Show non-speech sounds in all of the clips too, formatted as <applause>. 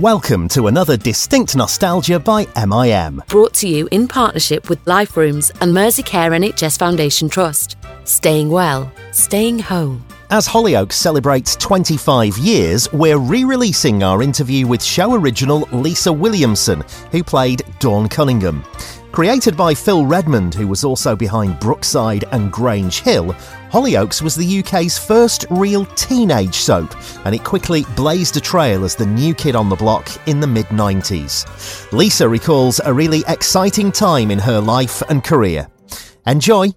Welcome to another Distinct Nostalgia by MIM. Brought to you in partnership with Life Rooms and Merseycare NHS Foundation Trust. Staying well, staying home. As Hollyoaks celebrates 25 years, we're re releasing our interview with show original Lisa Williamson, who played Dawn Cunningham. Created by Phil Redmond, who was also behind Brookside and Grange Hill, Hollyoaks was the UK's first real teenage soap, and it quickly blazed a trail as the new kid on the block in the mid 90s. Lisa recalls a really exciting time in her life and career. Enjoy!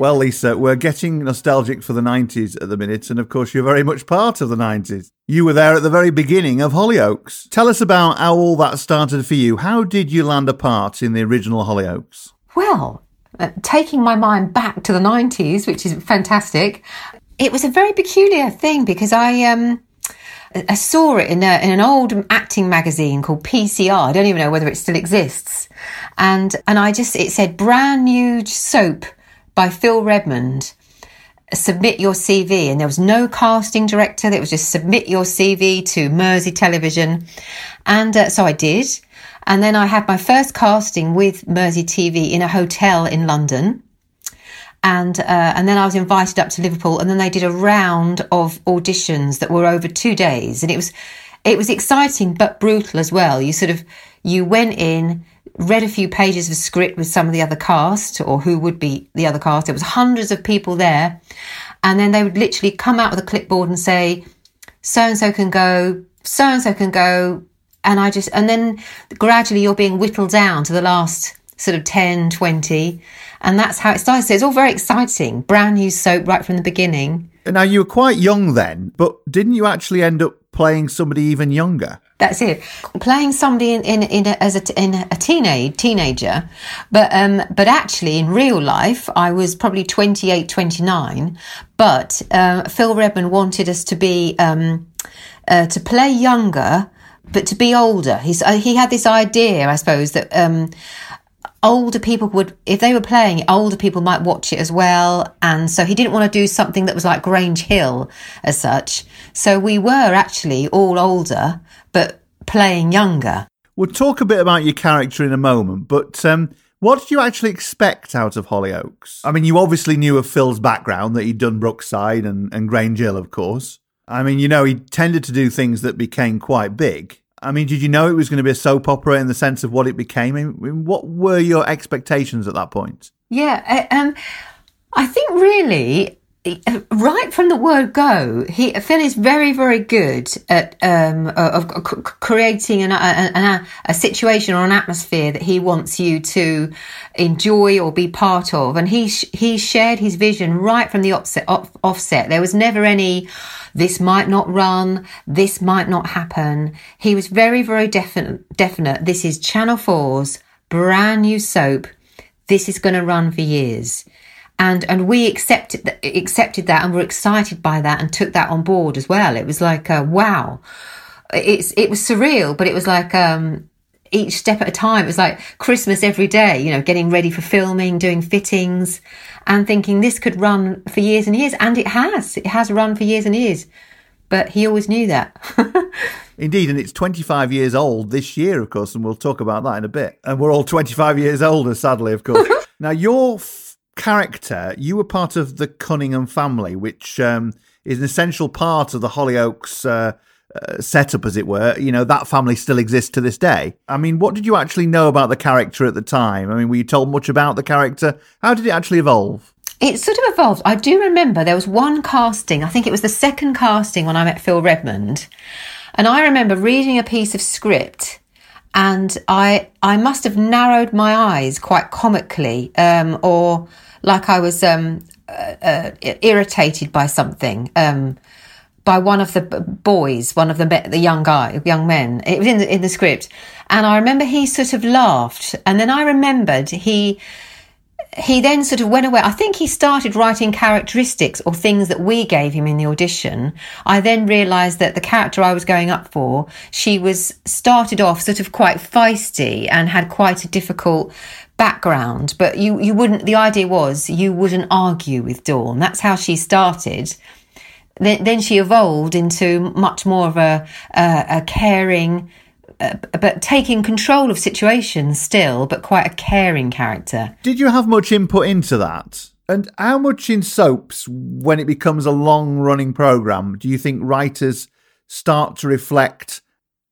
Well, Lisa, we're getting nostalgic for the 90s at the minute, and of course, you're very much part of the 90s. You were there at the very beginning of Hollyoaks. Tell us about how all that started for you. How did you land a part in the original Hollyoaks? Well, uh, taking my mind back to the 90s, which is fantastic, it was a very peculiar thing because I. Um, I saw it in, a, in an old acting magazine called PCR. I don't even know whether it still exists. And, and I just, it said brand new soap by Phil Redmond. Submit your CV, and there was no casting director. It was just submit your CV to Mersey Television, and uh, so I did. And then I had my first casting with Mersey TV in a hotel in London, and uh, and then I was invited up to Liverpool, and then they did a round of auditions that were over two days, and it was it was exciting but brutal as well. You sort of you went in, read a few pages of script with some of the other cast or who would be the other cast. There was hundreds of people there. And then they would literally come out with a clipboard and say, so and so can go, so and so can go. And I just, and then gradually you're being whittled down to the last sort of 10, 20. And that's how it started. So it's all very exciting. Brand new soap right from the beginning. Now, you were quite young then, but didn't you actually end up playing somebody even younger? That's it. Playing somebody in, in, in a, as a, in a teenage teenager, but um, but actually in real life, I was probably 28, 29. But uh, Phil Redmond wanted us to be um, uh, to play younger, but to be older. He's uh, he had this idea, I suppose, that. Um, older people would if they were playing older people might watch it as well and so he didn't want to do something that was like grange hill as such so we were actually all older playing younger we'll talk a bit about your character in a moment but um, what did you actually expect out of hollyoaks i mean you obviously knew of phil's background that he'd done brookside and, and grange hill of course i mean you know he tended to do things that became quite big I mean, did you know it was going to be a soap opera in the sense of what it became? I mean, what were your expectations at that point? Yeah, um, I think really, <laughs> right from the word go, he Phil is very, very good at um, of c- creating an, a, a, situation or an atmosphere that he wants you to enjoy or be part of, and he he shared his vision right from the offset. Off, offset. There was never any this might not run, this might not happen. He was very, very definite. Definite. This is Channel 4's brand new soap. This is going to run for years. And, and we accepted that, accepted that and were excited by that and took that on board as well. It was like, uh, wow. It's, it was surreal, but it was like, um, each step at a time. It was like Christmas every day, you know, getting ready for filming, doing fittings, and thinking this could run for years and years. And it has. It has run for years and years. But he always knew that. <laughs> Indeed, and it's 25 years old this year, of course, and we'll talk about that in a bit. And we're all 25 years older, sadly, of course. <laughs> now, your character, you were part of the Cunningham family, which um, is an essential part of the Hollyoaks. Uh, uh, setup, as it were, you know, that family still exists to this day. I mean, what did you actually know about the character at the time? I mean, were you told much about the character? How did it actually evolve? It sort of evolved. I do remember there was one casting, I think it was the second casting when I met Phil Redmond. And I remember reading a piece of script and I I must have narrowed my eyes quite comically, um, or like I was um, uh, uh, irritated by something. Um, by one of the boys, one of the the young guy, young men. It was in the, in the script, and I remember he sort of laughed, and then I remembered he he then sort of went away. I think he started writing characteristics or things that we gave him in the audition. I then realised that the character I was going up for, she was started off sort of quite feisty and had quite a difficult background. But you you wouldn't. The idea was you wouldn't argue with Dawn. That's how she started then, then she evolved into much more of a, a, a caring, Uh, but taking control of situations still, but quite a caring character. Did you have much input into that? And how much in soaps, when it becomes a long running program, do you think writers start to reflect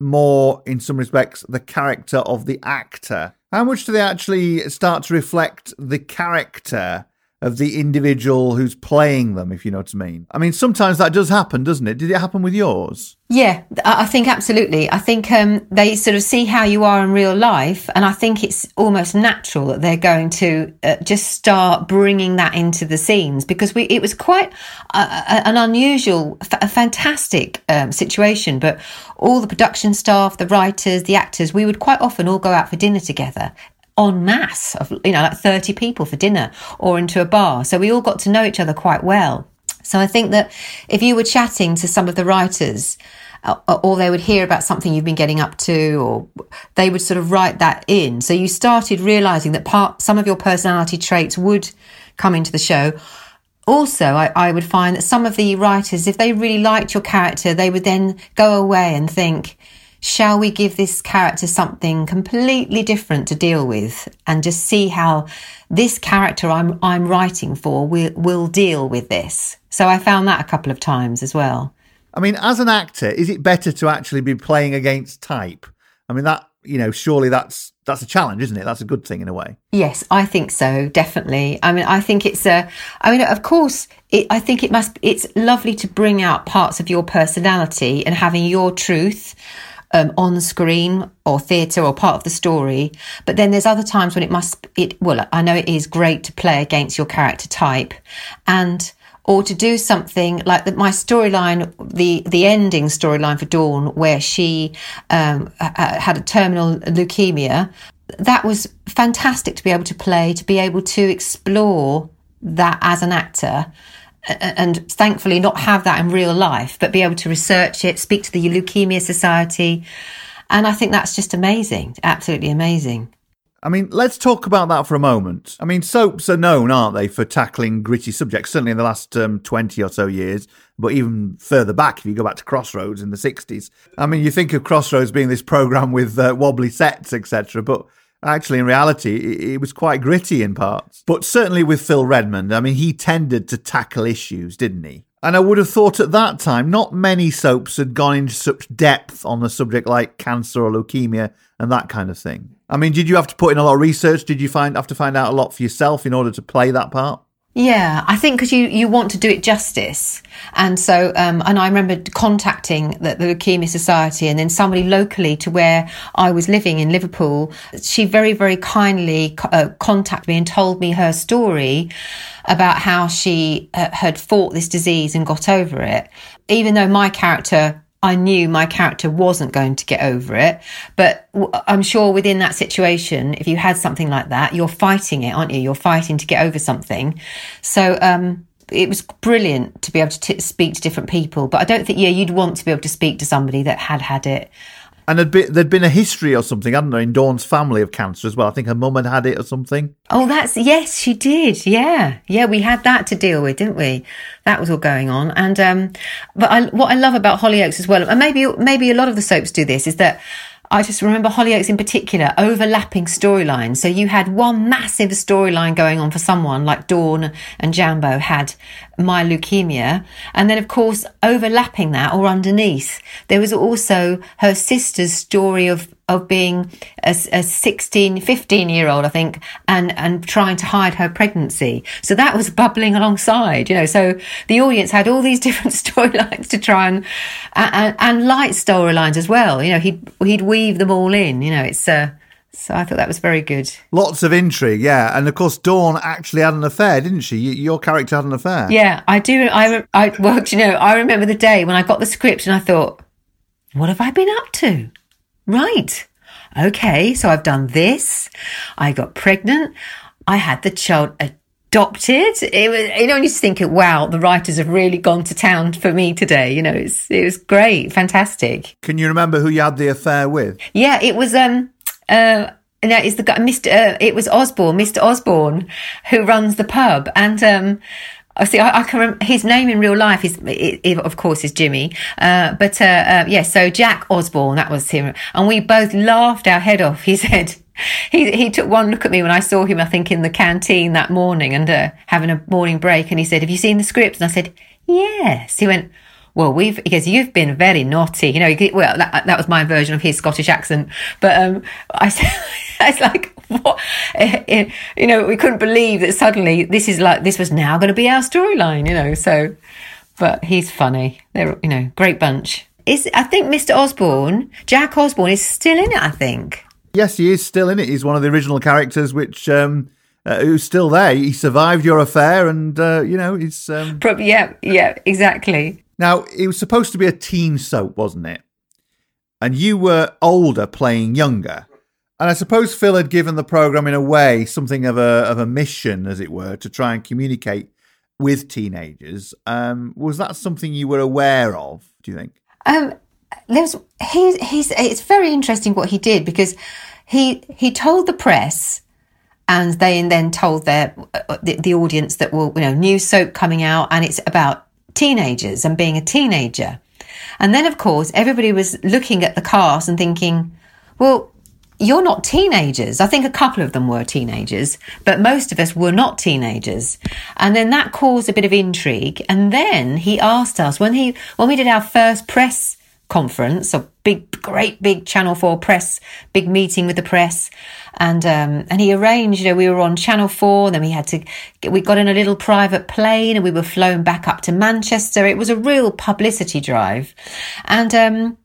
more, in some respects, the character of the actor? How much do they actually start to reflect the character of the individual who's playing them, if you know what I mean. I mean, sometimes that does happen, doesn't it? Did it happen with yours? Yeah, I think absolutely. I think um, they sort of see how you are in real life, and I think it's almost natural that they're going to uh, just start bringing that into the scenes because we it was quite a, a, an unusual, a fantastic um, situation. But all the production staff, the writers, the actors, we would quite often all go out for dinner together en masse of, you know, like 30 people for dinner or into a bar. So we all got to know each other quite well. So I think that if you were chatting to some of the writers, uh, or they would hear about something you've been getting up to, or they would sort of write that in. So you started realizing that part, some of your personality traits would come into the show. Also, I, I would find that some of the writers, if they really liked your character, they would then go away and think, shall we give this character something completely different to deal with and just see how this character I'm, I'm writing for will, will deal with this? So I found that a couple of times as well. I mean, as an actor, is it better to actually be playing against type? I mean, that, you know, surely that's that's a challenge, isn't it? That's a good thing in a way. Yes, I think so. Definitely. I mean, I think it's a. I mean, of course, it, I think it must. It's lovely to bring out parts of your personality and having your truth um, on screen or theatre or part of the story. But then there's other times when it must, it, well, I know it is great to play against your character type and, or to do something like the, my storyline, the, the ending storyline for Dawn, where she um, had a terminal leukemia. That was fantastic to be able to play, to be able to explore that as an actor and thankfully not have that in real life, but be able to research it, speak to the Leukemia Society. And I think that's just amazing, absolutely amazing. I mean, let's talk about that for a moment. I mean, soaps are known, aren't they, for tackling gritty subjects, certainly in the last um, 20 or so years, but even further back, if you go back to Crossroads in the 60s. I mean, you think of Crossroads being this programme with uh, wobbly sets, etc., but Actually, in reality, it was quite gritty in parts. But certainly with Phil Redmond, I mean, he tended to tackle issues, didn't he? And I would have thought at that time, not many soaps had gone into such depth on a subject like cancer or leukemia and that kind of thing. I mean, did you have to put in a lot of research? Did you find have to find out a lot for yourself in order to play that part? Yeah, I think because you, you want to do it justice. And so, um, and I remember contacting the, the Leukemia Society and then somebody locally to where I was living in Liverpool. She very, very kindly uh, contacted me and told me her story about how she uh, had fought this disease and got over it. Even though my character I knew my character wasn't going to get over it. But I'm sure within that situation, if you had something like that, you're fighting it, aren't you? You're fighting to get over something. So, um, it was brilliant to be able to t- speak to different people, but I don't think, yeah, you'd want to be able to speak to somebody that had had it. And there'd, be, there'd been a history or something, hadn't there, in Dawn's family of cancer as well. I think her mum had had it or something. Oh, that's, yes, she did. Yeah. Yeah, we had that to deal with, didn't we? That was all going on. And, um, but I, what I love about Hollyoaks as well, and maybe, maybe a lot of the soaps do this, is that I just remember Hollyoaks in particular, overlapping storylines. So you had one massive storyline going on for someone like Dawn and Jambo had my leukemia. And then, of course, overlapping that or underneath, there was also her sister's story of of being a, a 16, 15 year old, I think, and, and trying to hide her pregnancy. So that was bubbling alongside, you know, so the audience had all these <laughs> different storylines to try and, and, and light storylines as well. You know, he'd, he'd weave them all in, you know, it's, uh, so I thought that was very good. Lots of intrigue, yeah. And of course, Dawn actually had an affair, didn't she? Your character had an affair. Yeah, I do. I, I well, you know, I remember the day when I got the script and I thought, what have I been up to? Right. Okay. So I've done this. I got pregnant. I had the child adopted. It was, you know, you just think, wow, the writers have really gone to town for me today. You know, it's, it was great. Fantastic. Can you remember who you had the affair with? Yeah, it was, um, uh, no, it's the guy, Mr. Uh, it was Osborne, Mr. Osborne, who runs the pub. And, um, see. I, I can. Rem- his name in real life is, it, it, of course, is Jimmy. Uh, but uh, uh, yeah, so Jack Osborne, that was him, and we both laughed our head off. He <laughs> said. He, he took one look at me when I saw him, I think, in the canteen that morning and uh, having a morning break. And he said, Have you seen the script? And I said, Yes. He went, well, we've, because you've been very naughty, you know, well, that, that was my version of his Scottish accent. But, um, I <laughs> said, it's like, <laughs> what, eh, eh, you know, we couldn't believe that suddenly this is like, this was now going to be our storyline, you know, so, but he's funny. They're, you know, great bunch. Is, I think Mr. Osborne, Jack Osborne is still in it, I think. Yes, he is still in it. He's one of the original characters, which, um, uh, who's still there. He survived your affair, and uh, you know he's um... Probably, yeah, yeah, exactly. Now, it was supposed to be a teen soap, wasn't it? And you were older playing younger. And I suppose Phil had given the program in a way something of a of a mission, as it were, to try and communicate with teenagers. Um, was that something you were aware of? Do you think? Um, he's he's it's very interesting what he did because he he told the press, and they then told their uh, the, the audience that well you know new soap coming out and it's about teenagers and being a teenager. And then, of course, everybody was looking at the cast and thinking, well, you're not teenagers. I think a couple of them were teenagers, but most of us were not teenagers. And then that caused a bit of intrigue. And then he asked us when he, when we did our first press conference, a big, great big Channel 4 press, big meeting with the press. And, um, and he arranged, you know, we were on Channel 4, then we had to, we got in a little private plane and we were flown back up to Manchester. It was a real publicity drive. And, um,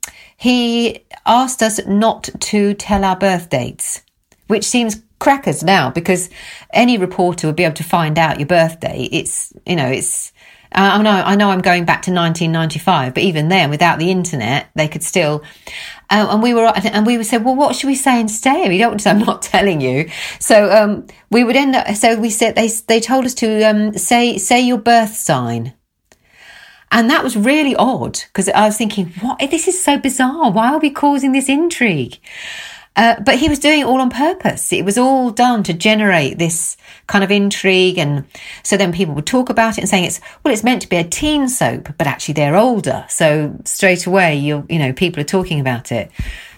he asked us not to tell our birth dates, which seems crackers now because any reporter would be able to find out your birthday. It's, you know, it's, I know, I know I'm going back to 1995, but even then, without the internet, they could still. Uh, and we were, and we would say, well, what should we say instead? We don't. I'm not telling you. So um, we would end up. So we said they they told us to um, say say your birth sign. And that was really odd because I was thinking, what? This is so bizarre. Why are we causing this intrigue? Uh, but he was doing it all on purpose. It was all done to generate this kind of intrigue. And so then people would talk about it and saying it's, well, it's meant to be a teen soap, but actually they're older. So straight away, you you know, people are talking about it.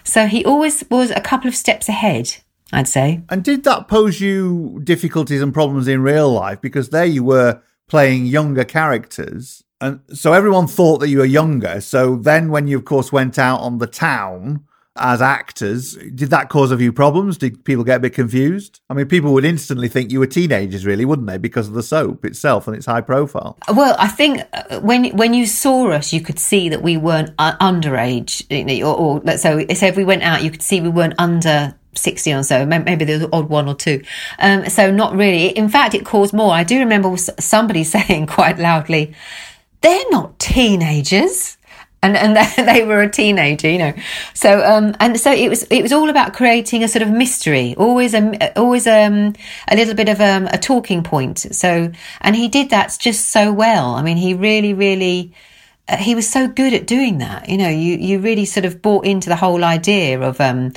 So he always was a couple of steps ahead. I'd say. And did that pose you difficulties and problems in real life? Because there you were playing younger characters. And so everyone thought that you were younger. So then when you, of course, went out on the town, as actors. Did that cause a few problems? Did people get a bit confused? I mean, people would instantly think you were teenagers, really, wouldn't they, because of the soap itself and its high profile? Well, I think uh, when when you saw us, you could see that we weren't uh, underage, or, or so. So if we went out, you could see we weren't under 60 or so, maybe there was odd one or two. Um, so not really. In fact, it caused more. I do remember somebody <laughs> saying quite loudly, they're not teenagers and and <laughs> they were a teenager, you know. So um, and so it was it was all about creating a sort of mystery, always a always um a little bit of um, a talking point. So and he did that just so well. I mean, he really really he was so good at doing that. You know, you, you really sort of bought into the whole idea of, um,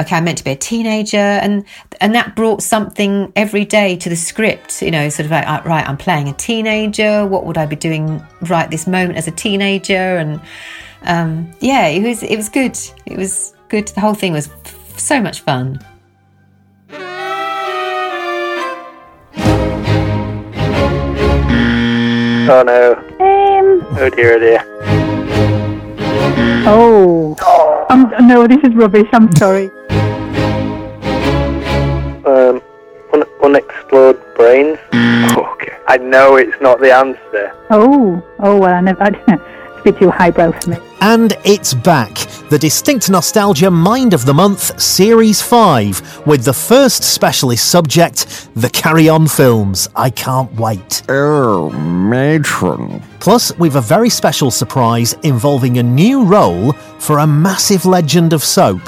okay, I'm meant to be a teenager. And, and that brought something every day to the script, you know, sort of like, uh, right, I'm playing a teenager. What would I be doing right this moment as a teenager? And, um, yeah, it was, it was good. It was good. The whole thing was f- so much fun. Oh no. Oh dear, oh dear. Oh. Oh. Um, no, this is rubbish. I'm sorry. Um. Un- unexplored brains. <laughs> Okay. I know it's not the answer. Oh. Oh well, I never. <laughs> it's a bit too highbrow for me. And it's back, the Distinct Nostalgia Mind of the Month Series 5, with the first specialist subject, the Carry On films. I can't wait. Oh, matron. Plus, we've a very special surprise involving a new role for a massive legend of soap.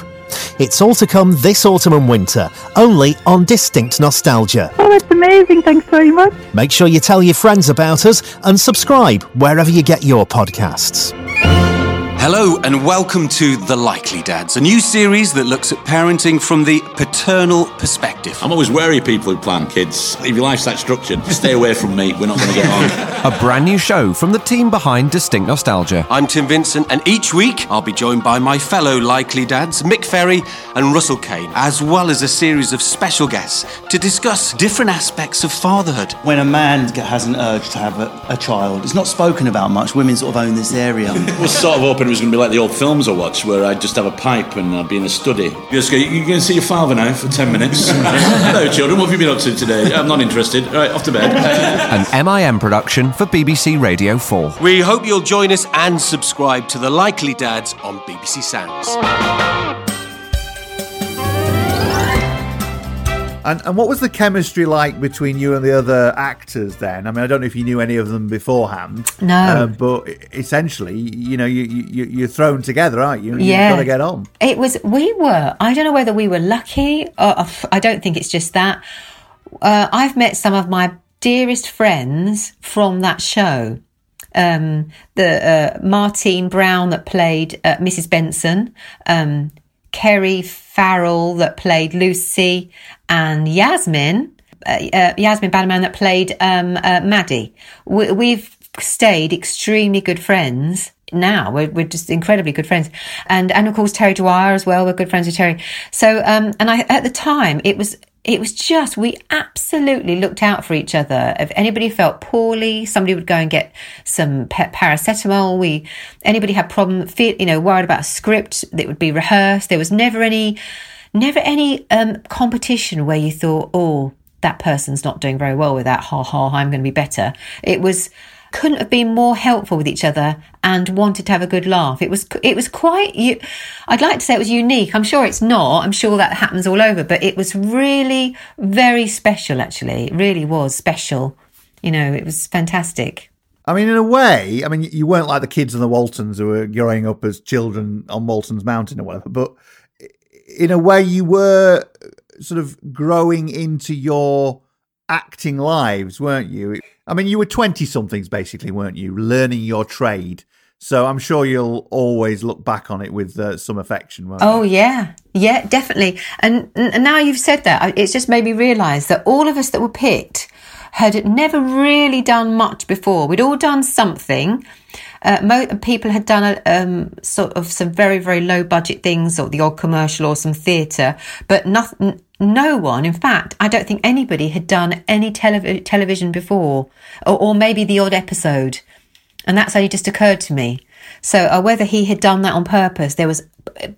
It's all to come this autumn and winter, only on Distinct Nostalgia. Oh, that's amazing. Thanks very much. Make sure you tell your friends about us and subscribe wherever you get your podcasts. Hello, and welcome to The Likely Dads, a new series that looks at parenting from the paternal perspective. I'm always wary of people who plan kids. If your life's that structured, stay away from me. We're not going to get on. A brand new show from the team behind Distinct Nostalgia. I'm Tim Vincent, and each week I'll be joined by my fellow Likely Dads, Mick Ferry and Russell Kane, as well as a series of special guests to discuss different aspects of fatherhood. When a man has an urge to have a, a child, it's not spoken about much. Women sort of own this area. <laughs> I was sort of hoping it was going to be like the old films I watch, where I'd just have a pipe and I'd be in a study. You just go, you're going to see your father now for 10 minutes. <laughs> Hello, children, what have you been up to today? I'm not interested. All right, off to bed. An MIM production for BBC Radio 4. We hope you'll join us and subscribe to The Likely Dads on BBC Sounds. And, and what was the chemistry like between you and the other actors then? I mean, I don't know if you knew any of them beforehand. No. Uh, but essentially, you know, you, you, you're thrown together, aren't you? Yeah. You've got to get on. It was, we were, I don't know whether we were lucky, or, I don't think it's just that. Uh, I've met some of my dearest friends from that show. Um, the uh, Martine Brown that played uh, Mrs. Benson, um, Kerry Farrell that played Lucy, and Yasmin, uh, uh, Yasmin Bannerman that played um, uh, Maddie. We, we've stayed extremely good friends now. We're, we're just incredibly good friends, and and of course Terri Dwyer as well. We're good friends with Terri. So um, and I at the time it was it was just we absolutely looked out for each other. If anybody felt poorly, somebody would go and get some pa- paracetamol. We anybody had problem, you know, worried about a script that would be rehearsed. There was never any, never any um, competition where you thought, oh, that person's not doing very well with that. Ha ha, I'm going to be better. It was couldn't have been more helpful with each other and wanted to have a good laugh. It was it was quite I'd like to say it was unique. I'm sure it's not. I'm sure that happens all over, but it was really very special actually. It really was special. You know, it was fantastic. I mean, in a way, I mean, you weren't like the kids in the Waltons who were growing up as children on Walton's Mountain or whatever, but in a way, you were sort of growing into your acting lives, weren't you? I mean, you were 20 somethings basically, weren't you? Learning your trade. So I'm sure you'll always look back on it with uh, some affection, won't Oh you? yeah, yeah, definitely. And, and now you've said that, it's just made me realise that all of us that were picked had never really done much before. We'd all done something. Uh, mo- people had done a, um, sort of some very very low budget things, or the odd commercial, or some theatre, but nothing. No one, in fact, I don't think anybody had done any telev- television before, or, or maybe the odd episode, and that's only just occurred to me. So uh, whether he had done that on purpose, there was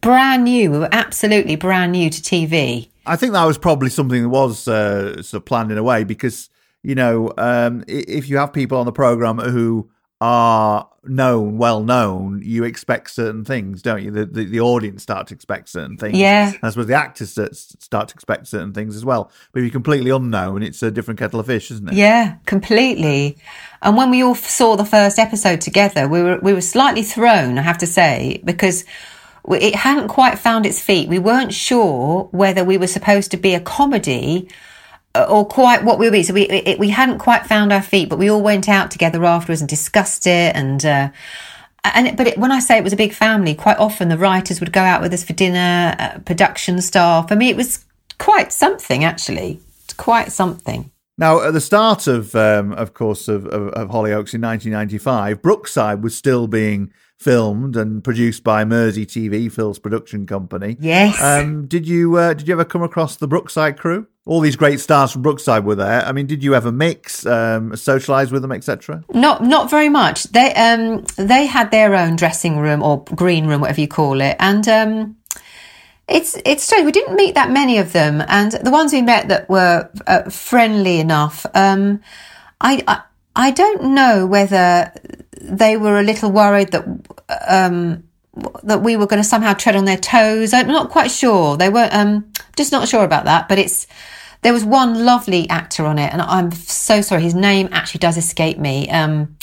brand new. We were absolutely brand new to TV. I think that was probably something that was uh, sort of planned in a way because, you know, um, if you have people on the program who are known, well known, you expect certain things, don't you? The, the, the audience start to expect certain things. Yeah. And I suppose the actors start- start to expect certain things as well. But if you're completely unknown, it's a different kettle of fish, isn't it? Yeah, completely. And when we all saw the first episode together, we were we were slightly thrown, I have to say, because it hadn't quite found its feet. We weren't sure whether we were supposed to be a comedy or quite what we were. Be so we it, we hadn't quite found our feet, but we all went out together afterwards and discussed it. And uh, and but it, when I say it was a big family, quite often the writers would go out with us for dinner, uh, production staff. I mean, it was quite something actually. It's quite something. Now, at the start of, um, of course, of, of, of Hollyoaks in 1995, Brookside was still being filmed and produced by Mersey TV, Phil's production company. Yes. Um, did you uh, did you ever come across the Brookside crew? All these great stars from Brookside were there. I mean, did you ever mix, um, socialize with them, etc.? Not not very much. They um they had their own dressing room or green room, whatever you call it, and um it's it's strange. We didn't meet that many of them, and the ones we met that were uh, friendly enough. Um, I, I I don't know whether they were a little worried that um that we were going to somehow tread on their toes. I'm not quite sure. They were um just not sure about that. But it's there was one lovely actor on it, and I'm so sorry. His name actually does escape me. Um,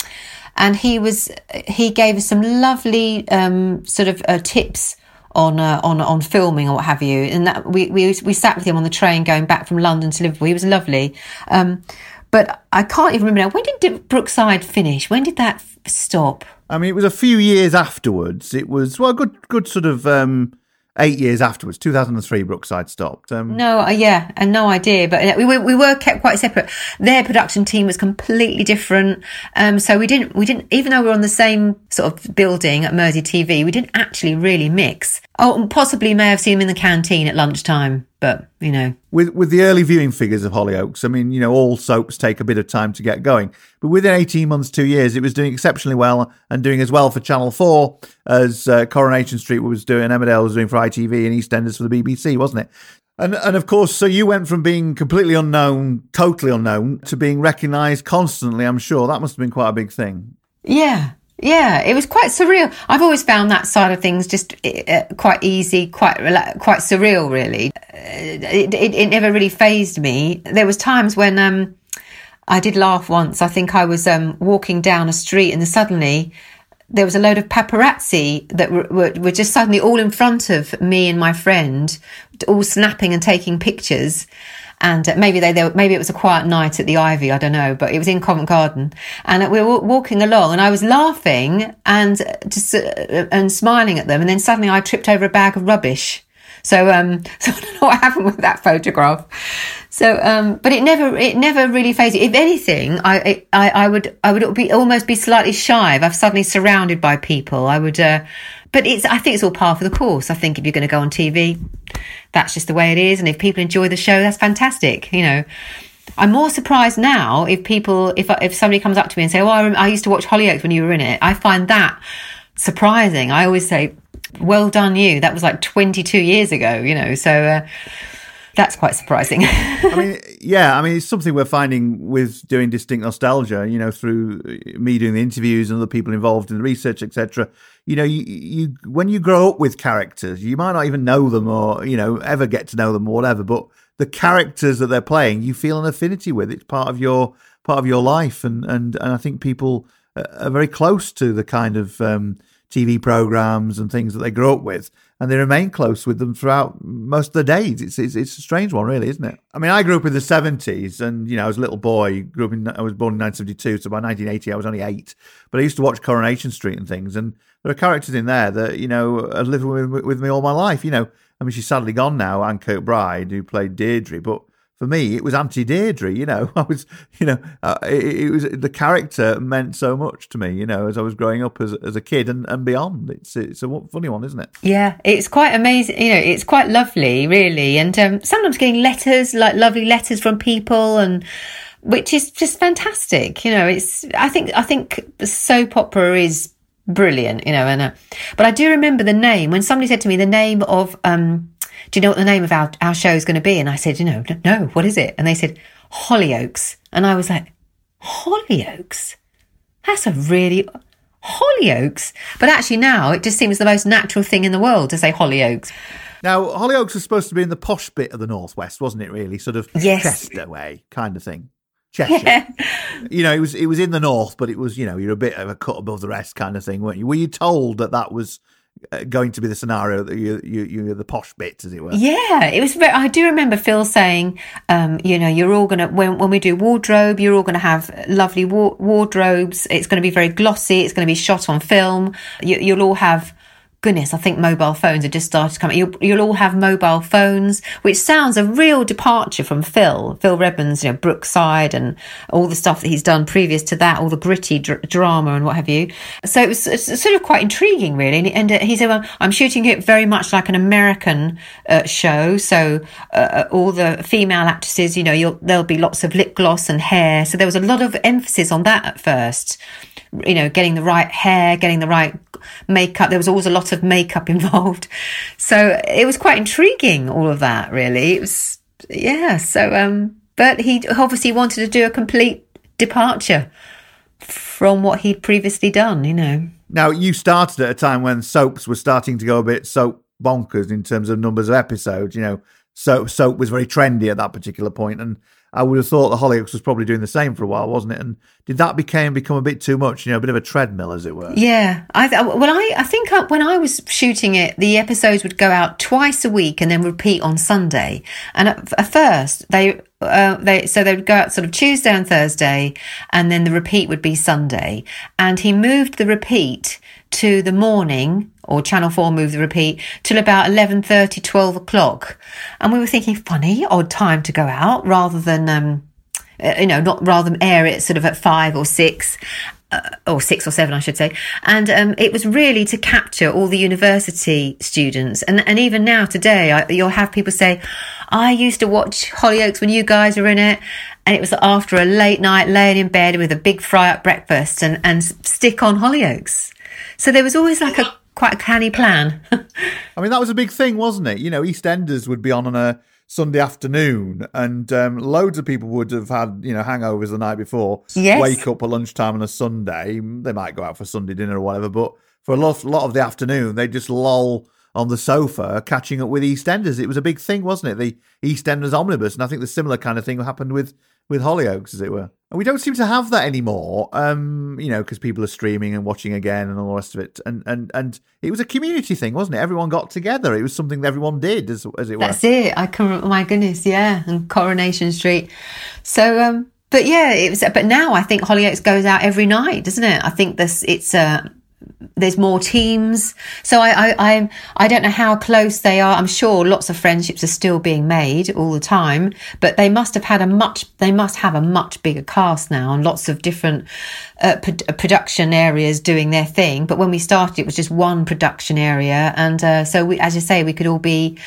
and he was he gave us some lovely um sort of uh, tips on uh, on on filming or what have you. And that we we we sat with him on the train going back from London to Liverpool. He was lovely. Um, But I can't even remember now. When did Brookside finish? When did that f- stop? I mean, it was a few years afterwards. It was well, a good, good sort of um, eight years afterwards. Two thousand and three, Brookside stopped. Um, No, uh, yeah, and no idea. But uh, we were we were kept quite separate. Their production team was completely different. Um, so we didn't we didn't even though we were on the same sort of building at Mersey TV, we didn't actually really mix. Oh, possibly may have seen him in the canteen at lunchtime, but you know, with with the early viewing figures of Hollyoaks, I mean, you know, all soaps take a bit of time to get going, but within eighteen months, two years, it was doing exceptionally well and doing as well for Channel Four as uh, Coronation Street was doing, Emmerdale was doing for ITV, and EastEnders for the BBC, wasn't it? And and of course, so you went from being completely unknown, totally unknown, to being recognised constantly. I'm sure that must have been quite a big thing. yeah. Yeah, it was quite surreal. I've always found that side of things just uh, quite easy, quite rela- quite surreal. Really, uh, it, it it never really fazed me. There was times when um, I did laugh once. I think I was um, walking down a street and suddenly there was a load of paparazzi that were, were, were just suddenly all in front of me and my friend, all snapping and taking pictures. And uh, maybe they, they, maybe it was a quiet night at the Ivy, I don't know, but it was in Covent Garden. And we were walking along and I was laughing and just, uh, and smiling at them. And then suddenly I tripped over a bag of rubbish. So, um, <laughs> so I don't know what happened with that photograph. So, um, but it never, it never really fazed. If anything, I, I, I would, I would be almost be slightly shy if I'm suddenly surrounded by people. I would, uh, but it's, I think it's all par for the course. I think if you're going to go on TV, that's just the way it is. And if people enjoy the show, that's fantastic. You know, I'm more surprised now if people, if if somebody comes up to me and say, "Oh, I, I used to watch Hollyoaks when you were in it," I find that surprising. I always say, "Well done, you." That was like 22 years ago. You know, so. Uh, that's quite surprising. <laughs> I mean, yeah, I mean, it's something we're finding with doing distinct nostalgia. You know, through me doing the interviews and other people involved in the research, etc. You know, you, you when you grow up with characters, you might not even know them or you know ever get to know them or whatever, but the characters that they're playing, you feel an affinity with. It's part of your part of your life, and and and I think people are very close to the kind of um, TV programs and things that they grow up with, and they remain close with them throughout most of their days. It's, it's it's a strange one, really, isn't it? I mean, I grew up in the seventies, and you know, I was a little boy. Grew up in I was born in nineteen seventy two, so by nineteen eighty, I was only eight. But I used to watch Coronation Street and things, and there are characters in there that you know have lived with, with me all my life. You know, I mean, she's sadly gone now, Anne Kirkbride, who played Deirdre, but for me, it was Auntie Deirdre. You know, <laughs> I was, you know, uh, it, it, was the character meant so much to me. You know, as I was growing up as as a kid and, and beyond. It's it's a funny one, isn't it? Yeah, it's quite amazing. You know, it's quite lovely, really, and um, sometimes getting letters like lovely letters from people and. Which is just fantastic, you know. It's I think I think soap opera is brilliant, you know. And uh, but I do remember the name when somebody said to me the name of um, do you know what the name of our, our show is going to be? And I said, you know, no, what is it? And they said, Hollyoaks. And I was like, Hollyoaks? That's a really, Hollyoaks? But actually now it just seems the most natural thing in the world to say Hollyoaks. Now, Hollyoaks was supposed to be in the posh bit of the Northwest, wasn't it, really? Sort of yes. Chester way kind of thing. Cheshire. Yeah. You know, it was it was in the north, but it was you know you're a bit of a cut above the rest kind of thing, weren't you? Were you told that that was going to be the scenario that you you you're the posh bits, as it were? Yeah, it was. I do remember Phil saying, um, you know, you're all gonna when when we do wardrobe, you're all gonna have lovely wa- wardrobes. It's to be very glossy. It's to be shot on film. You, you'll all have goodness, I think mobile phones have just started coming. You'll, you'll all have mobile phones, which sounds a real departure from Phil, Phil Redmond's, you know, Brookside and all the stuff that he's done previous to that, all the gritty dr- drama and what have you. So it was sort of quite intriguing, really. And, and uh, he said, well, I'm shooting it very much like an American uh, show. So uh, all the female actresses, you know, there'll be lots of lip gloss and hair. So there was a lot of emphasis on that at first you know, getting the right hair, getting the right makeup. There was always a lot of makeup <laughs> involved. So it was quite intriguing, all of that, really. It was, yeah. So, um, but he obviously wanted to do a complete departure from what he'd previously done, you know. Now, you started at a time when soaps were starting to go a bit soap bonkers in terms of numbers of episodes, you know. So soap was very trendy at that particular point, and I would have thought the Hollyoaks was probably doing the same for a while, wasn't it? And did that became become a bit too much? You know, a bit of a treadmill, as it were. Yeah, I well, I I think I, when I was shooting it, the episodes would go out twice a week and then repeat on Sunday. And at, at first, they uh, they so they would go out sort of Tuesday and Thursday, and then the repeat would be Sunday. And he moved the repeat to the morning or channel 4 moved the repeat till about 11.30 12 o'clock and we were thinking funny odd time to go out rather than um, uh, you know not rather than air it sort of at 5 or 6 uh, or six or seven, I should say. And um, it was really to capture all the university students. And, and even now, today, I, you'll have people say, I used to watch Hollyoaks when you guys were in it. And it was after a late night laying in bed with a big fry up breakfast and, and stick on Hollyoaks. So there was always like a <laughs> quite a canny plan. I mean, that was a big thing, wasn't it? You know, EastEnders would be on on a Sunday afternoon, and um, loads of people would have had you know hangovers the night before. Yes. Wake up at lunchtime on a Sunday. They might go out for Sunday dinner or whatever, but for a lot, lot of the afternoon, they just loll on the sofa catching up with EastEnders. It was a big thing, wasn't it? The EastEnders omnibus, and I think the similar kind of thing happened with with Hollyoaks, as it were. And we don't seem to have that anymore, um, you know, because people are streaming and watching again and all the rest of it. And and and it was a community thing, wasn't it? Everyone got together. It was something that everyone did, as as it were. That's it. I can. Oh my goodness, yeah. And Coronation Street. So, um, but yeah, it was. But now I think Hollyoaks goes out every night, doesn't it? I think this. It's uh there's more teams. So I, I, I, I don't know how close they are. I'm sure lots of friendships are still being made all the time, but they must have had a much, they must have a much bigger cast now and lots of different uh, pro- production areas doing their thing. But when we started, it was just one production area. And uh, so we, as you say, we could all be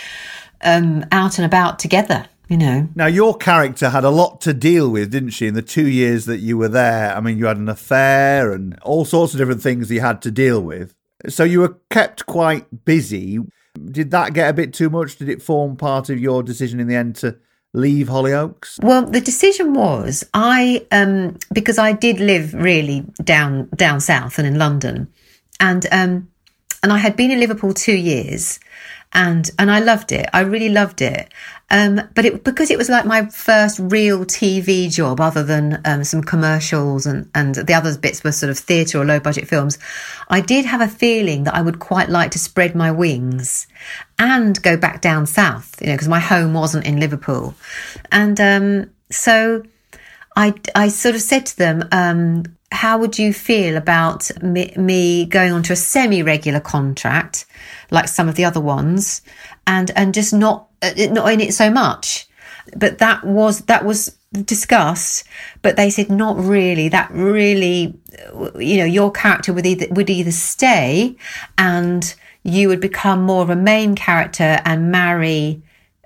um, out and about together you know. Now, your character had a lot to deal with, didn't she, in the two years that you were there? I mean, you had an affair and all sorts of different things you had to deal with. So you were kept quite busy. Did that get a bit too much? Did it form part of your decision in the end to leave Hollyoaks? Well, the decision was I um because I did live really down down south and in London. And um and I had been in Liverpool 2 years and and I loved it. I really loved it. Um, but it because it was like my first real TV job, other than um, some commercials and and the other bits were sort of theatre or low budget films. I did have a feeling that I would quite like to spread my wings and go back down south, you know, because my home wasn't in Liverpool, and um, so I I sort of said to them. Um, how would you feel about me, me going on to a semi-regular contract like some of the other ones and and just not not in it so much but that was that was discussed but they said not really that really you know your character would either would either stay and you would become more of a main character and marry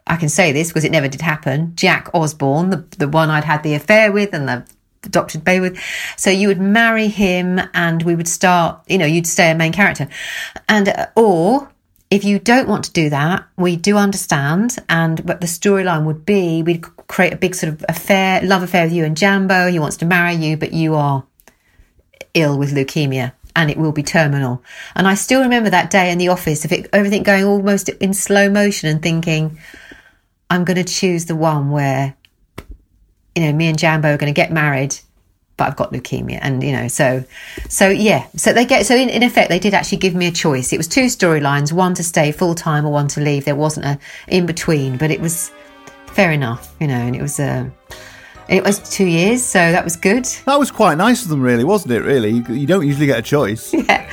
I can say this because it never did happen Jack Osborne the, the one I'd had the affair with and the Dr. Bay with. So you would marry him and we would start, you know, you'd stay a main character. And, uh, or if you don't want to do that, we do understand. And, but the storyline would be we'd create a big sort of affair, love affair with you and Jambo. He wants to marry you, but you are ill with leukemia and it will be terminal. And I still remember that day in the office of it, everything going almost in slow motion and thinking, I'm going to choose the one where you know, me and Jambo are going to get married, but I've got leukemia. And, you know, so, so yeah. So they get, so in, in effect, they did actually give me a choice. It was two storylines, one to stay full time or one to leave. There wasn't a in between, but it was fair enough, you know, and it was, uh, it was two years, so that was good. That was quite nice of them, really, wasn't it? Really, you don't usually get a choice. <laughs> Yeah,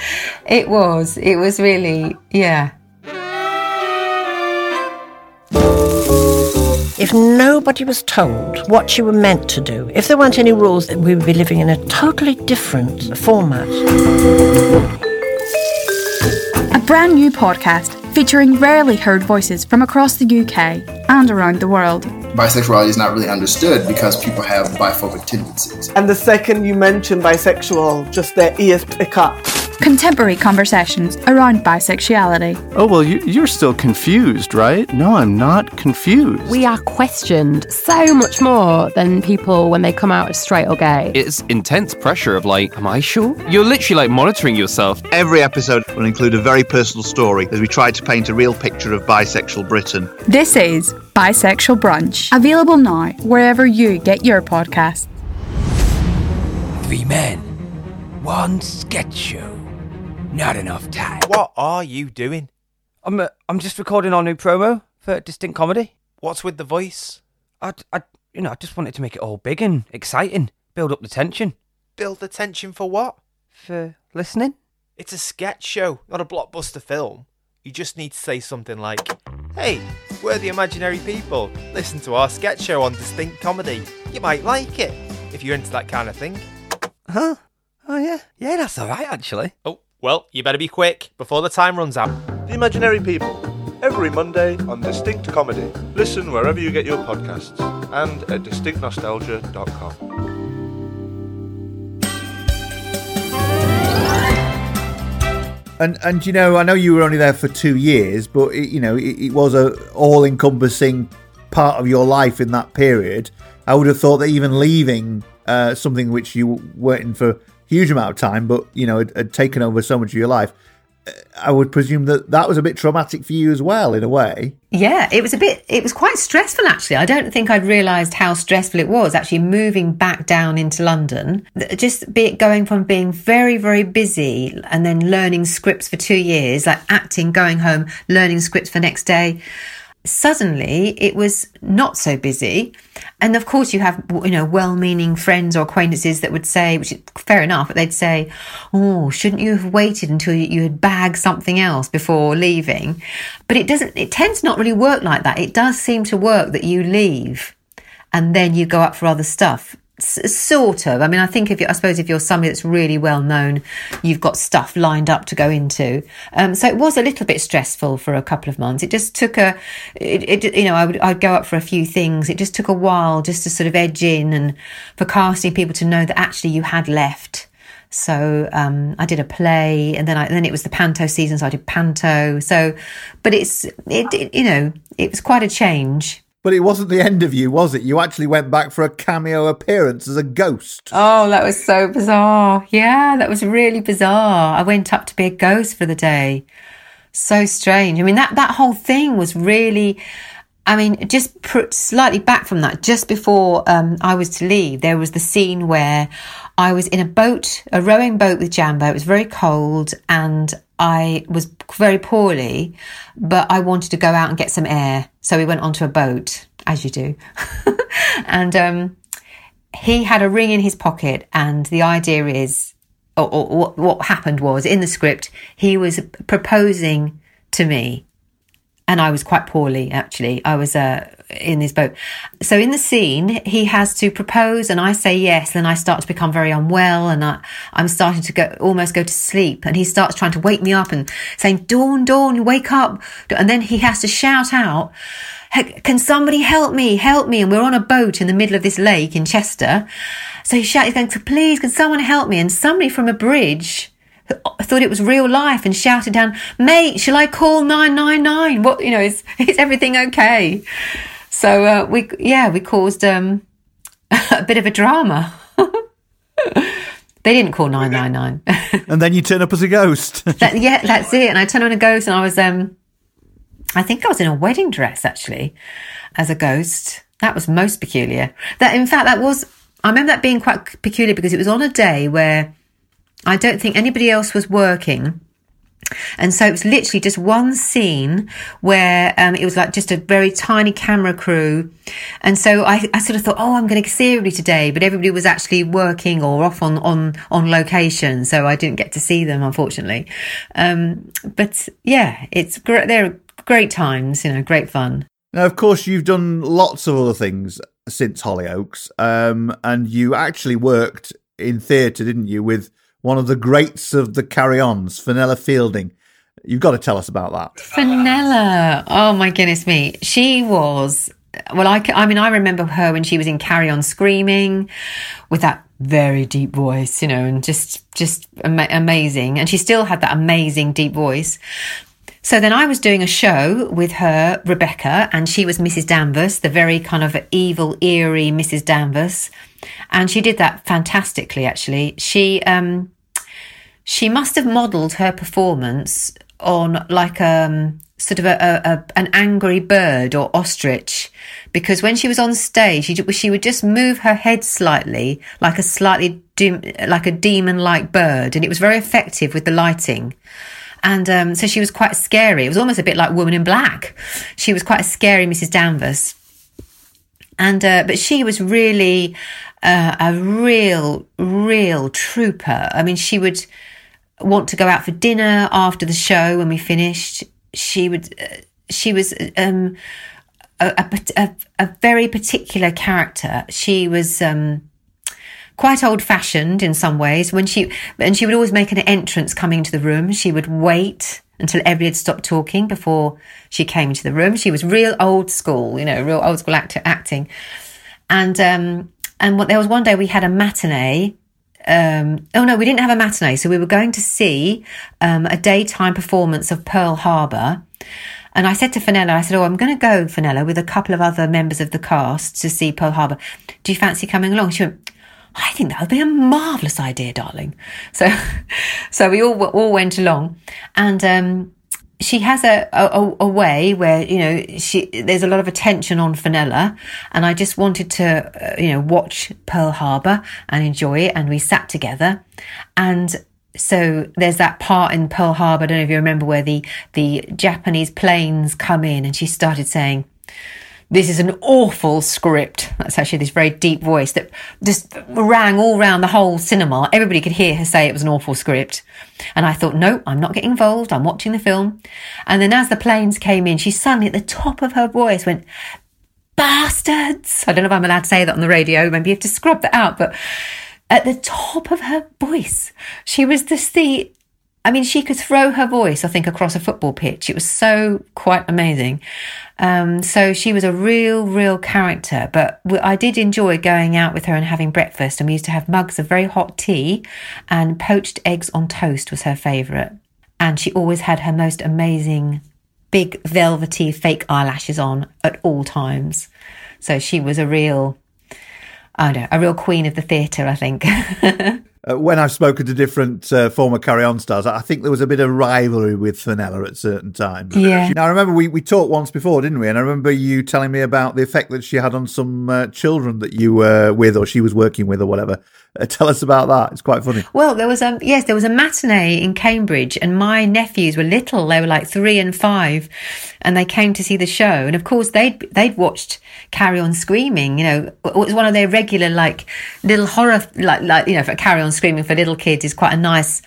it was. It was really, yeah. If nobody was told what you were meant to do, if there weren't any rules, we would be living in a totally different format. A brand new podcast featuring rarely heard voices from across the UK and around the world. Bisexuality is not really understood because people have biphobic tendencies. And the second you mention bisexual, just their ears pick up. Contemporary conversations around bisexuality. Oh, well, you, you're still confused, right? No, I'm not confused. We are questioned so much more than people when they come out as straight or gay. It's intense pressure of like, am I sure? You're literally like monitoring yourself. Every episode will include a very personal story as we try to paint a real picture of bisexual Britain. This is Bisexual Brunch, available now wherever you get your podcasts. Three men, one sketch show. Not enough time. What are you doing? I'm uh, I'm just recording our new promo for Distinct Comedy. What's with the voice? I, I you know I just wanted to make it all big and exciting, build up the tension. Build the tension for what? For listening. It's a sketch show, not a blockbuster film. You just need to say something like, "Hey, we're the imaginary people. Listen to our sketch show on Distinct Comedy. You might like it if you're into that kind of thing." Huh? Oh yeah, yeah, that's all right actually. Oh, well, you better be quick before the time runs out. The Imaginary People, every Monday on Distinct Comedy. Listen wherever you get your podcasts and at distinctnostalgia.com. And and you know, I know you were only there for two years, but it, you know, it, it was a all-encompassing part of your life in that period. I would have thought that even leaving uh, something which you weren't in for a huge amount of time, but you know, had, had taken over so much of your life. I would presume that that was a bit traumatic for you as well, in a way. Yeah, it was a bit, it was quite stressful actually. I don't think I'd realised how stressful it was actually moving back down into London. Just be, it going from being very, very busy and then learning scripts for two years, like acting, going home, learning scripts for next day. Suddenly it was not so busy. And of course you have, you know, well-meaning friends or acquaintances that would say, which is fair enough, but they'd say, oh, shouldn't you have waited until you had bagged something else before leaving? But it doesn't, it tends not really work like that. It does seem to work that you leave and then you go up for other stuff. Sort of. I mean, I think if you, I suppose if you're somebody that's really well known, you've got stuff lined up to go into. Um, so it was a little bit stressful for a couple of months. It just took a, it, it, you know, I would, I'd go up for a few things. It just took a while just to sort of edge in and for casting people to know that actually you had left. So um, I did a play, and then I then it was the panto season, so I did panto. So, but it's it, it you know it was quite a change. But it wasn't the end of you, was it? You actually went back for a cameo appearance as a ghost. Oh, that was so bizarre. Yeah, that was really bizarre. I went up to be a ghost for the day. So strange. I mean, that, that whole thing was really, I mean, just put slightly back from that, just before um, I was to leave, there was the scene where I was in a boat, a rowing boat with Jambo. It was very cold and I was very poorly, but I wanted to go out and get some air. So we went onto a boat, as you do. <laughs> and um, he had a ring in his pocket, and the idea is, or, or, what, what happened was in the script, he was proposing to me. And I was quite poorly, actually. I was uh, in this boat. So in the scene, he has to propose, and I say yes. Then I start to become very unwell, and I, I'm starting to go almost go to sleep. And he starts trying to wake me up and saying, "Dawn, Dawn, wake up!" And then he has to shout out, "Heck, "Can somebody help me? Help me!" And we're on a boat in the middle of this lake in Chester. So he shouts, going, "Please, can someone help me?" And somebody from a bridge thought it was real life and shouted down, "Mate, shall I call nine nine nine? What you know is is everything okay?" So uh, we yeah we caused um, <laughs> a bit of a drama. <laughs> they didn't call nine nine nine. <laughs> And then you turn up as a ghost. That, yeah, that's it. And I turned on a ghost, and I was um, I think I was in a wedding dress actually, as a ghost. That was most peculiar. That in fact that was I remember that being quite peculiar because it was on a day where I don't think anybody else was working. And so it was literally just one scene where um, it was like just a very tiny camera crew. And so I, I sort of thought, oh, I'm going to see everybody today, but everybody was actually working or off on, on, on location. So I didn't get to see them, unfortunately. Um, but yeah, it's. They're great times, you know, great fun. Now, of course, you've done lots of other things since Hollyoaks, um, and you actually worked in theatre, didn't you, with one of the greats of the carry-ons, Fenella Fielding. You've got to tell us about that. Fenella. Oh my goodness me. She was, well, I, I mean, I remember her when she was in Carry On Screaming with that very deep voice, you know, and just just ama- amazing. And she still had that amazing deep voice. So then I was doing a show with her, Rebecca, and she was Mrs. Danvers, the very kind of evil, eerie Mrs. Danvers, and she did that fantastically. Actually, she um, she must have modelled her performance on like um sort of a, a, a an angry bird or ostrich because when she was on stage she, she would just move her head slightly like a slightly dim, like a demon like bird and it was very effective with the lighting and um, so she was quite scary it was almost a bit like woman in black she was quite a scary mrs danvers and uh, but she was really uh, a real real trooper i mean she would want to go out for dinner after the show when we finished. She would, uh, she was um, a, a, a, very particular character. She was um, quite old fashioned in some ways. When she and she would always make an entrance coming into the room. She would wait until everybody had stopped talking before she came into the room. She was real old school, you know, real old school actor acting. And um, and what, there was one day we had a matinee um, oh no, we didn't have a matinee. So we were going to see um, a daytime performance of Pearl Harbor. And I said to Fenella, I said, Oh, I'm going to go, Fenella, with a couple of other members of the cast to see Pearl Harbor. Do you fancy coming along? She went, I think that would be a marvelous idea, darling. So, <laughs> so we all all went along, and um, she has a, a, a way where you know she there's a lot of attention on Fenella, and I just wanted to uh, you know watch Pearl Harbor and enjoy it, and we sat together, and so there's that part in Pearl Harbor. I don't know if you remember where the the Japanese planes come in, and she started saying this is an awful script. That's actually this very deep voice that just rang all round the whole cinema. Everybody could hear her say it was an awful script. And I thought, no, I'm not getting involved. I'm watching the film. And then as the planes came in, she suddenly at the top of her voice went, bastards. I don't know if I'm allowed to say that on the radio. Maybe you have to scrub that out, but at the top of her voice, she was just the I mean, she could throw her voice, I think, across a football pitch. It was so quite amazing. Um, so she was a real, real character. But I did enjoy going out with her and having breakfast. And we used to have mugs of very hot tea, and poached eggs on toast was her favourite. And she always had her most amazing, big, velvety fake eyelashes on at all times. So she was a real, I don't know, a real queen of the theatre, I think. <laughs> uh, when I've spoken to different uh, former Carry On stars, I think there was a bit of rivalry with Fenella at certain times. Yeah. Now, I remember we, we talked once before, didn't we? And I remember you telling me about the effect that she had on some uh, children that you were with or she was working with or whatever. Uh, tell us about that. It's quite funny. Well, there was a yes, there was a matinee in Cambridge, and my nephews were little. They were like three and five, and they came to see the show. And of course, they'd they'd watched Carry On Screaming. You know, it was one of their regular like little horror like like you know for Carry On Screaming for little kids is quite a nice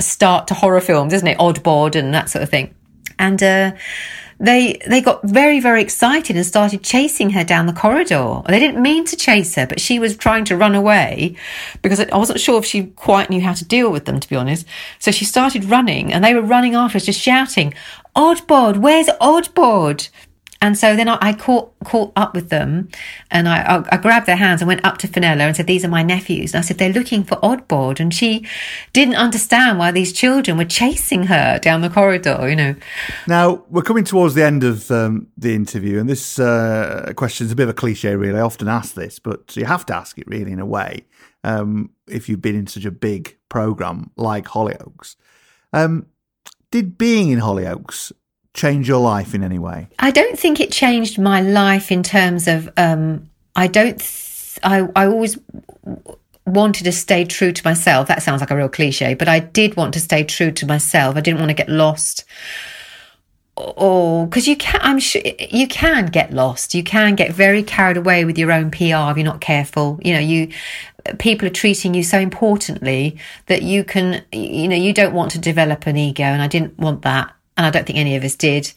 start to horror films, isn't it? Oddbod and that sort of thing. And uh, they they got very very excited and started chasing her down the corridor. They didn't mean to chase her, but she was trying to run away because I wasn't sure if she quite knew how to deal with them, to be honest. So she started running, and they were running after us, just shouting, "Oddbod, where's Oddbod?" And so then I, I, caught caught up with them, and I, I, I, grabbed their hands and went up to Fenella and said, "These are my nephews." And I said, "They're looking for Oddbod," and she didn't understand why these children were chasing her down the corridor. You know. Now we're coming towards the end of um, the interview, and this uh, question is a bit of a cliche. Really, I often ask this, but you have to ask it really in a way. Um, if you've been in such a big program like Hollyoaks, um, did being in Hollyoaks change your life in any way? I don't think it changed my life in terms of. Um, I don't. Th- I I always wanted to stay true to myself. That sounds like a real cliche, but I did want to stay true to myself. I didn't want to get lost. Or because you can, I'm sure you can get lost. You can get very carried away with your own PR if you're not careful. You know, you people are treating you so importantly that you can, you know, you don't want to develop an ego, and I didn't want that and I don't think any of us did.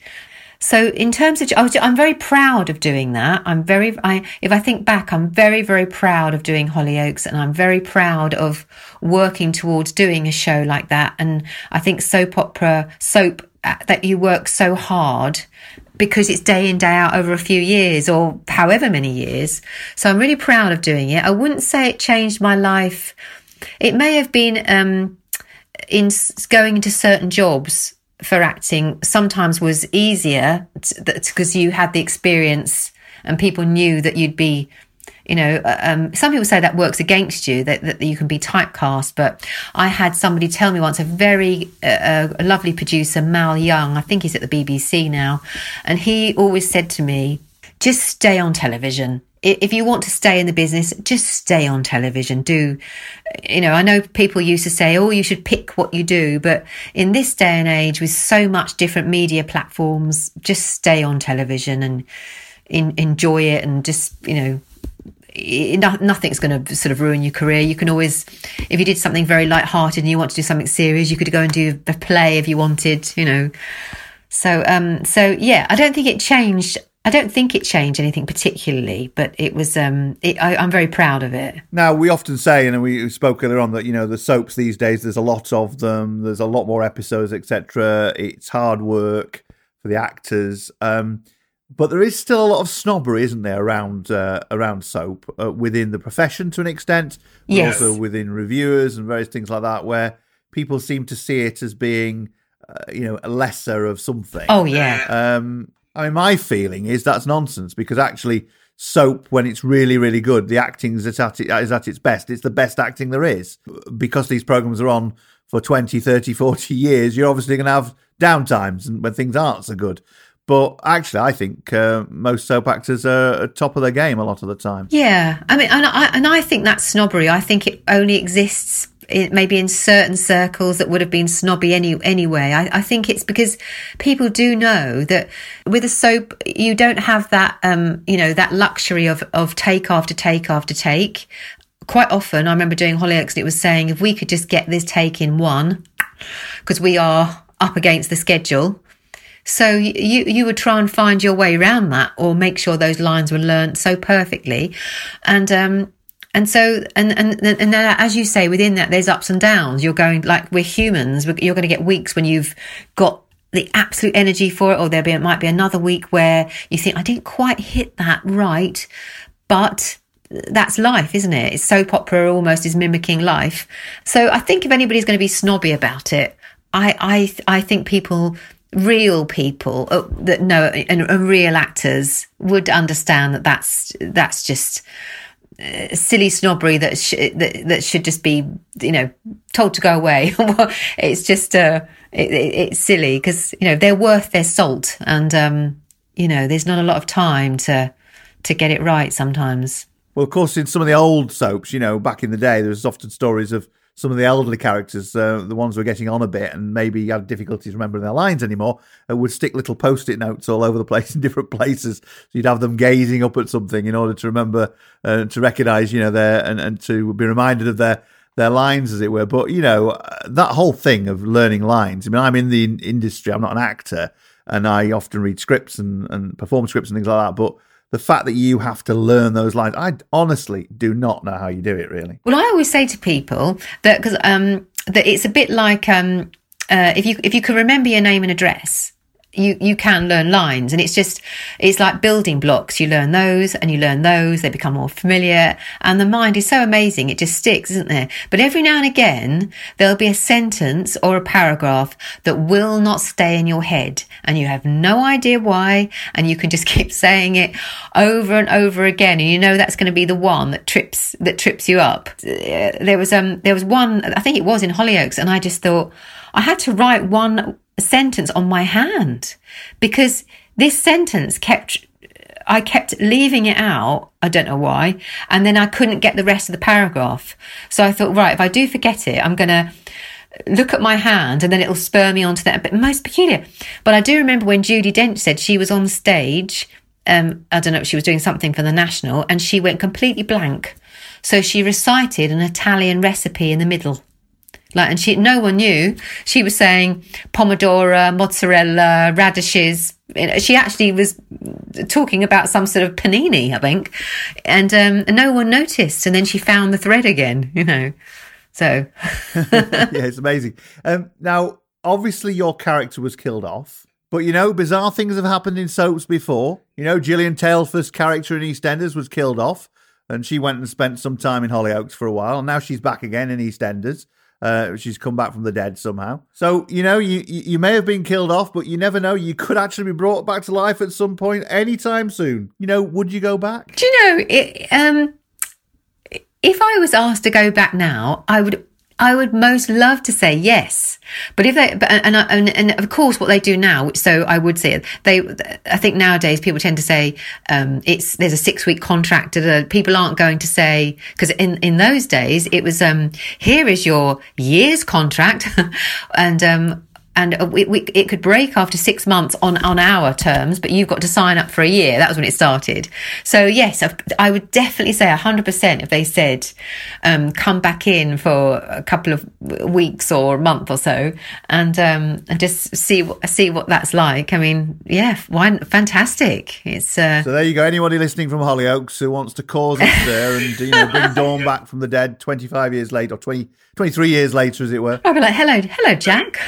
So in terms of, I'm very proud of doing that. I'm very, I, if I think back, I'm very, very proud of doing Hollyoaks and I'm very proud of working towards doing a show like that. And I think soap opera, soap uh, that you work so hard because it's day in day out over a few years or however many years. So I'm really proud of doing it. I wouldn't say it changed my life. It may have been um, in going into certain jobs for acting. Sometimes was easier because you had the experience and people knew that you'd be you know, uh, um, some people say that works against you, that, that you can be typecast. But I had somebody tell me once, a very uh, a lovely producer, Mal Young, I think he's at the BBC now, and he always said to me, just stay on television. If you want to stay in the business, just stay on television. Do, you know, I know people used to say, oh, you should pick what you do. But in this day and age, with so much different media platforms, just stay on television and in, enjoy it and just, you know, nothing's going to sort of ruin your career. You can always, if you did something very light-hearted and you want to do something serious, you could go and do a play if you wanted, you know. So, um, so yeah, I don't think it changed. I don't think it changed anything particularly, but it was. Um, it, I, I'm very proud of it. Now we often say, and we spoke earlier on that you know the soaps these days. There's a lot of them. There's a lot more episodes, etc. It's hard work for the actors, um, but there is still a lot of snobbery, isn't there, around uh, around soap uh, within the profession to an extent, but Yes. also within reviewers and various things like that, where people seem to see it as being, uh, you know, a lesser of something. Oh, yeah. Um, I mean, my feeling is that's nonsense because actually, soap when it's really, really good, the acting is at, it, is at its best. It's the best acting there is because these programs are on for 20, 30, 40 years. You're obviously going to have downtimes and when things aren't so good. But actually, I think uh, most soap actors are top of their game a lot of the time. Yeah, I mean, and I and I think that's snobbery. I think it only exists in, maybe in certain circles that would have been snobby any anyway. I, I think it's because people do know that with a soap, you don't have that, um, you know, that luxury of of take after take after take. Quite often, I remember doing Hollyoaks, and it was saying if we could just get this take in one, because we are up against the schedule. So you you would try and find your way around that, or make sure those lines were learnt so perfectly, and um and so and and and then as you say within that there's ups and downs. You're going like we're humans. You're going to get weeks when you've got the absolute energy for it, or there be, might be another week where you think I didn't quite hit that right, but that's life, isn't it? It's soap opera almost is mimicking life. So I think if anybody's going to be snobby about it, I I I think people, real people uh, that know and, and real actors would understand that that's that's just silly snobbery that, sh- that that should just be you know told to go away. <laughs> it's just uh, it, it, it's silly because you know they're worth their salt, and um, you know there's not a lot of time to to get it right sometimes. Well, of course, in some of the old soaps, you know, back in the day, there was often stories of some of the elderly characters, uh, the ones who were getting on a bit and maybe had difficulties remembering their lines anymore, uh, would stick little post-it notes all over the place <laughs> in different places. So you'd have them gazing up at something in order to remember, uh, to recognise, you know, their and, and to be reminded of their their lines, as it were. But you know, uh, that whole thing of learning lines. I mean, I'm in the industry. I'm not an actor, and I often read scripts and, and perform scripts and things like that. But the fact that you have to learn those lines, I honestly do not know how you do it. Really. Well, I always say to people that because um, that it's a bit like um, uh, if you if you can remember your name and address, you you can learn lines, and it's just it's like building blocks. You learn those, and you learn those. They become more familiar, and the mind is so amazing. It just sticks, isn't there? But every now and again, there'll be a sentence or a paragraph that will not stay in your head, and you have no idea why, and you can just <laughs> keep saying it over and over again, and you know that's going to be the one that trips that trips you up. Uh, There was um there was one I think it was in Hollyoaks, and I just thought I had to write one sentence on my hand because this sentence kept I kept leaving it out. I don't know why. And then I couldn't get the rest of the paragraph. So I thought, right, if I do forget it, I'm going to look at my hand and then it'll spur me onto that. But most peculiar. But I do remember when Judi Dench said she was on stage. Um, I don't know, if she was doing something for the National and she went completely blank. So she recited an Italian recipe in the middle. Like, and she, no one knew. She was saying pomodoro, mozzarella, radishes. She actually was talking about some sort of panini, I think, and um, no one noticed. And then she found the thread again. You know, so <laughs> yeah, it's amazing. Um, now, obviously, your character was killed off. But you know, bizarre things have happened in soaps before. You know, Gillian Taylforth's character in EastEnders was killed off, and she went and spent some time in Hollyoaks for a while, and now she's back again in EastEnders. Uh, she's come back from the dead somehow. So you know, you you may have been killed off, but you never know. You could actually be brought back to life at some point, anytime soon. You know, would you go back? Do you know, it, um, if I was asked to go back now, I would. I would most love to say yes, but if they and, and and of course what they do now, so I would say they. I think nowadays people tend to say um, it's there's a six week contract. da, da. People aren't going to say because in in those days it was um, here is your year's contract, <laughs> and um, and we, we, it could break after six months on, on our terms, but you've got to sign up for a year. That was when it started. So yes, I, I would definitely say hundred percent if they said, um, come back in for a couple of weeks or a month or so and, um, and just see, what see what that's like. I mean, yeah, why, fantastic. It's, uh, So there you go. Anybody listening from Hollyoaks who wants to cause us there and you know bring Dawn back from the dead 25 years later, or 20, 23 years later, as it were. I'd be like, hello, hello, Jack. <laughs>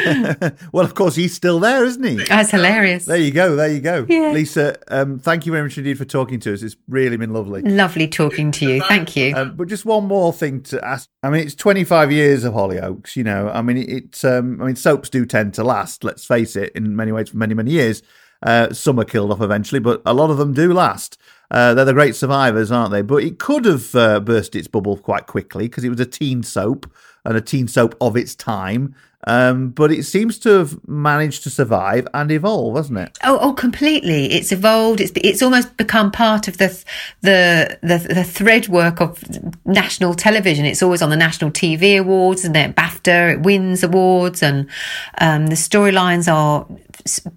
<laughs> well, of course, he's still there, isn't he? That's hilarious. There you go. There you go. Yeah. Lisa, um, thank you very much indeed for talking to us. It's really been lovely. Lovely talking to you. Thank you. Um, but just one more thing to ask. I mean, it's 25 years of Hollyoaks, you know. I mean, it's, um, I mean, soaps do tend to last, let's face it, in many ways for many, many years. Uh, some are killed off eventually, but a lot of them do last. Uh, they're the great survivors, aren't they? But it could have uh, burst its bubble quite quickly because it was a teen soap and a teen soap of its time. Um, but it seems to have managed to survive and evolve, hasn't it? Oh, oh, completely. It's evolved. It's it's almost become part of the the the, the thread work of national television. It's always on the national TV awards, and then BAFTA it wins awards, and um, the storylines are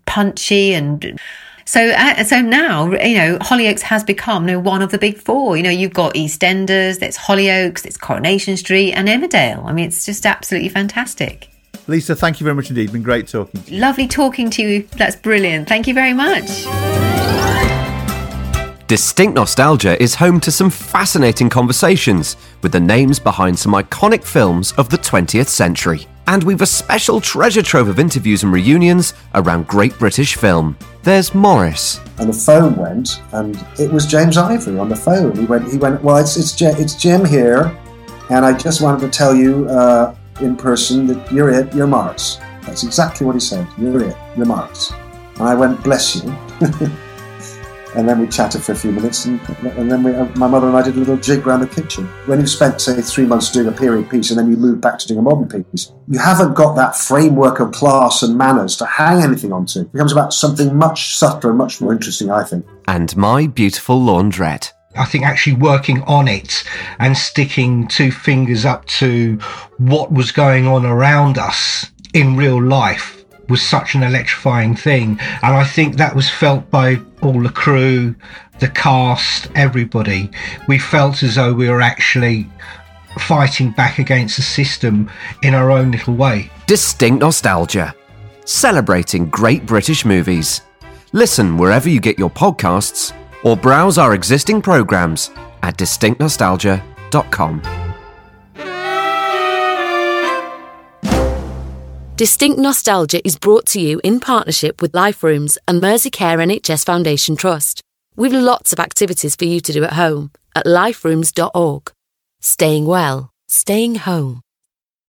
punchy and. So, uh, so now, you know, Hollyoaks has become you know, one of the big four. You know, you've got EastEnders, there's Hollyoaks, there's Coronation Street, and Emmerdale. I mean, it's just absolutely fantastic. Lisa, thank you very much indeed. Been great talking to you. Lovely talking to you. That's brilliant. Thank you very much. Distinct Nostalgia is home to some fascinating conversations with the names behind some iconic films of the 20th century. And we've a special treasure trove of interviews and reunions around great British film. There's Maurice. and the phone went, and it was James Ivory on the phone. He went, he went. Well, it's it's Jim, it's Jim here, and I just wanted to tell you uh, in person that you're it, you're Maurice. That's exactly what he said. You're it, you're Maurice. And I went, bless you. <laughs> and then we chatted for a few minutes, and, and then we, uh, my mother and I did a little jig around the kitchen. When you've spent, say, three months doing a period piece, and then you move back to doing a modern piece, you haven't got that framework of class and manners to hang anything onto. It becomes about something much subtler and much more interesting, I think. And My Beautiful Laundrette. I think actually working on it and sticking two fingers up to what was going on around us in real life was such an electrifying thing. And I think that was felt by all the crew, the cast, everybody. We felt as though we were actually fighting back against the system in our own little way. Distinct Nostalgia. Celebrating great British movies. Listen wherever you get your podcasts or browse our existing programs at distinctnostalgia.com. Distinct Nostalgia is brought to you in partnership with Life Rooms and Merseycare NHS Foundation Trust. We've lots of activities for you to do at home at liferooms.org. Staying well, staying home.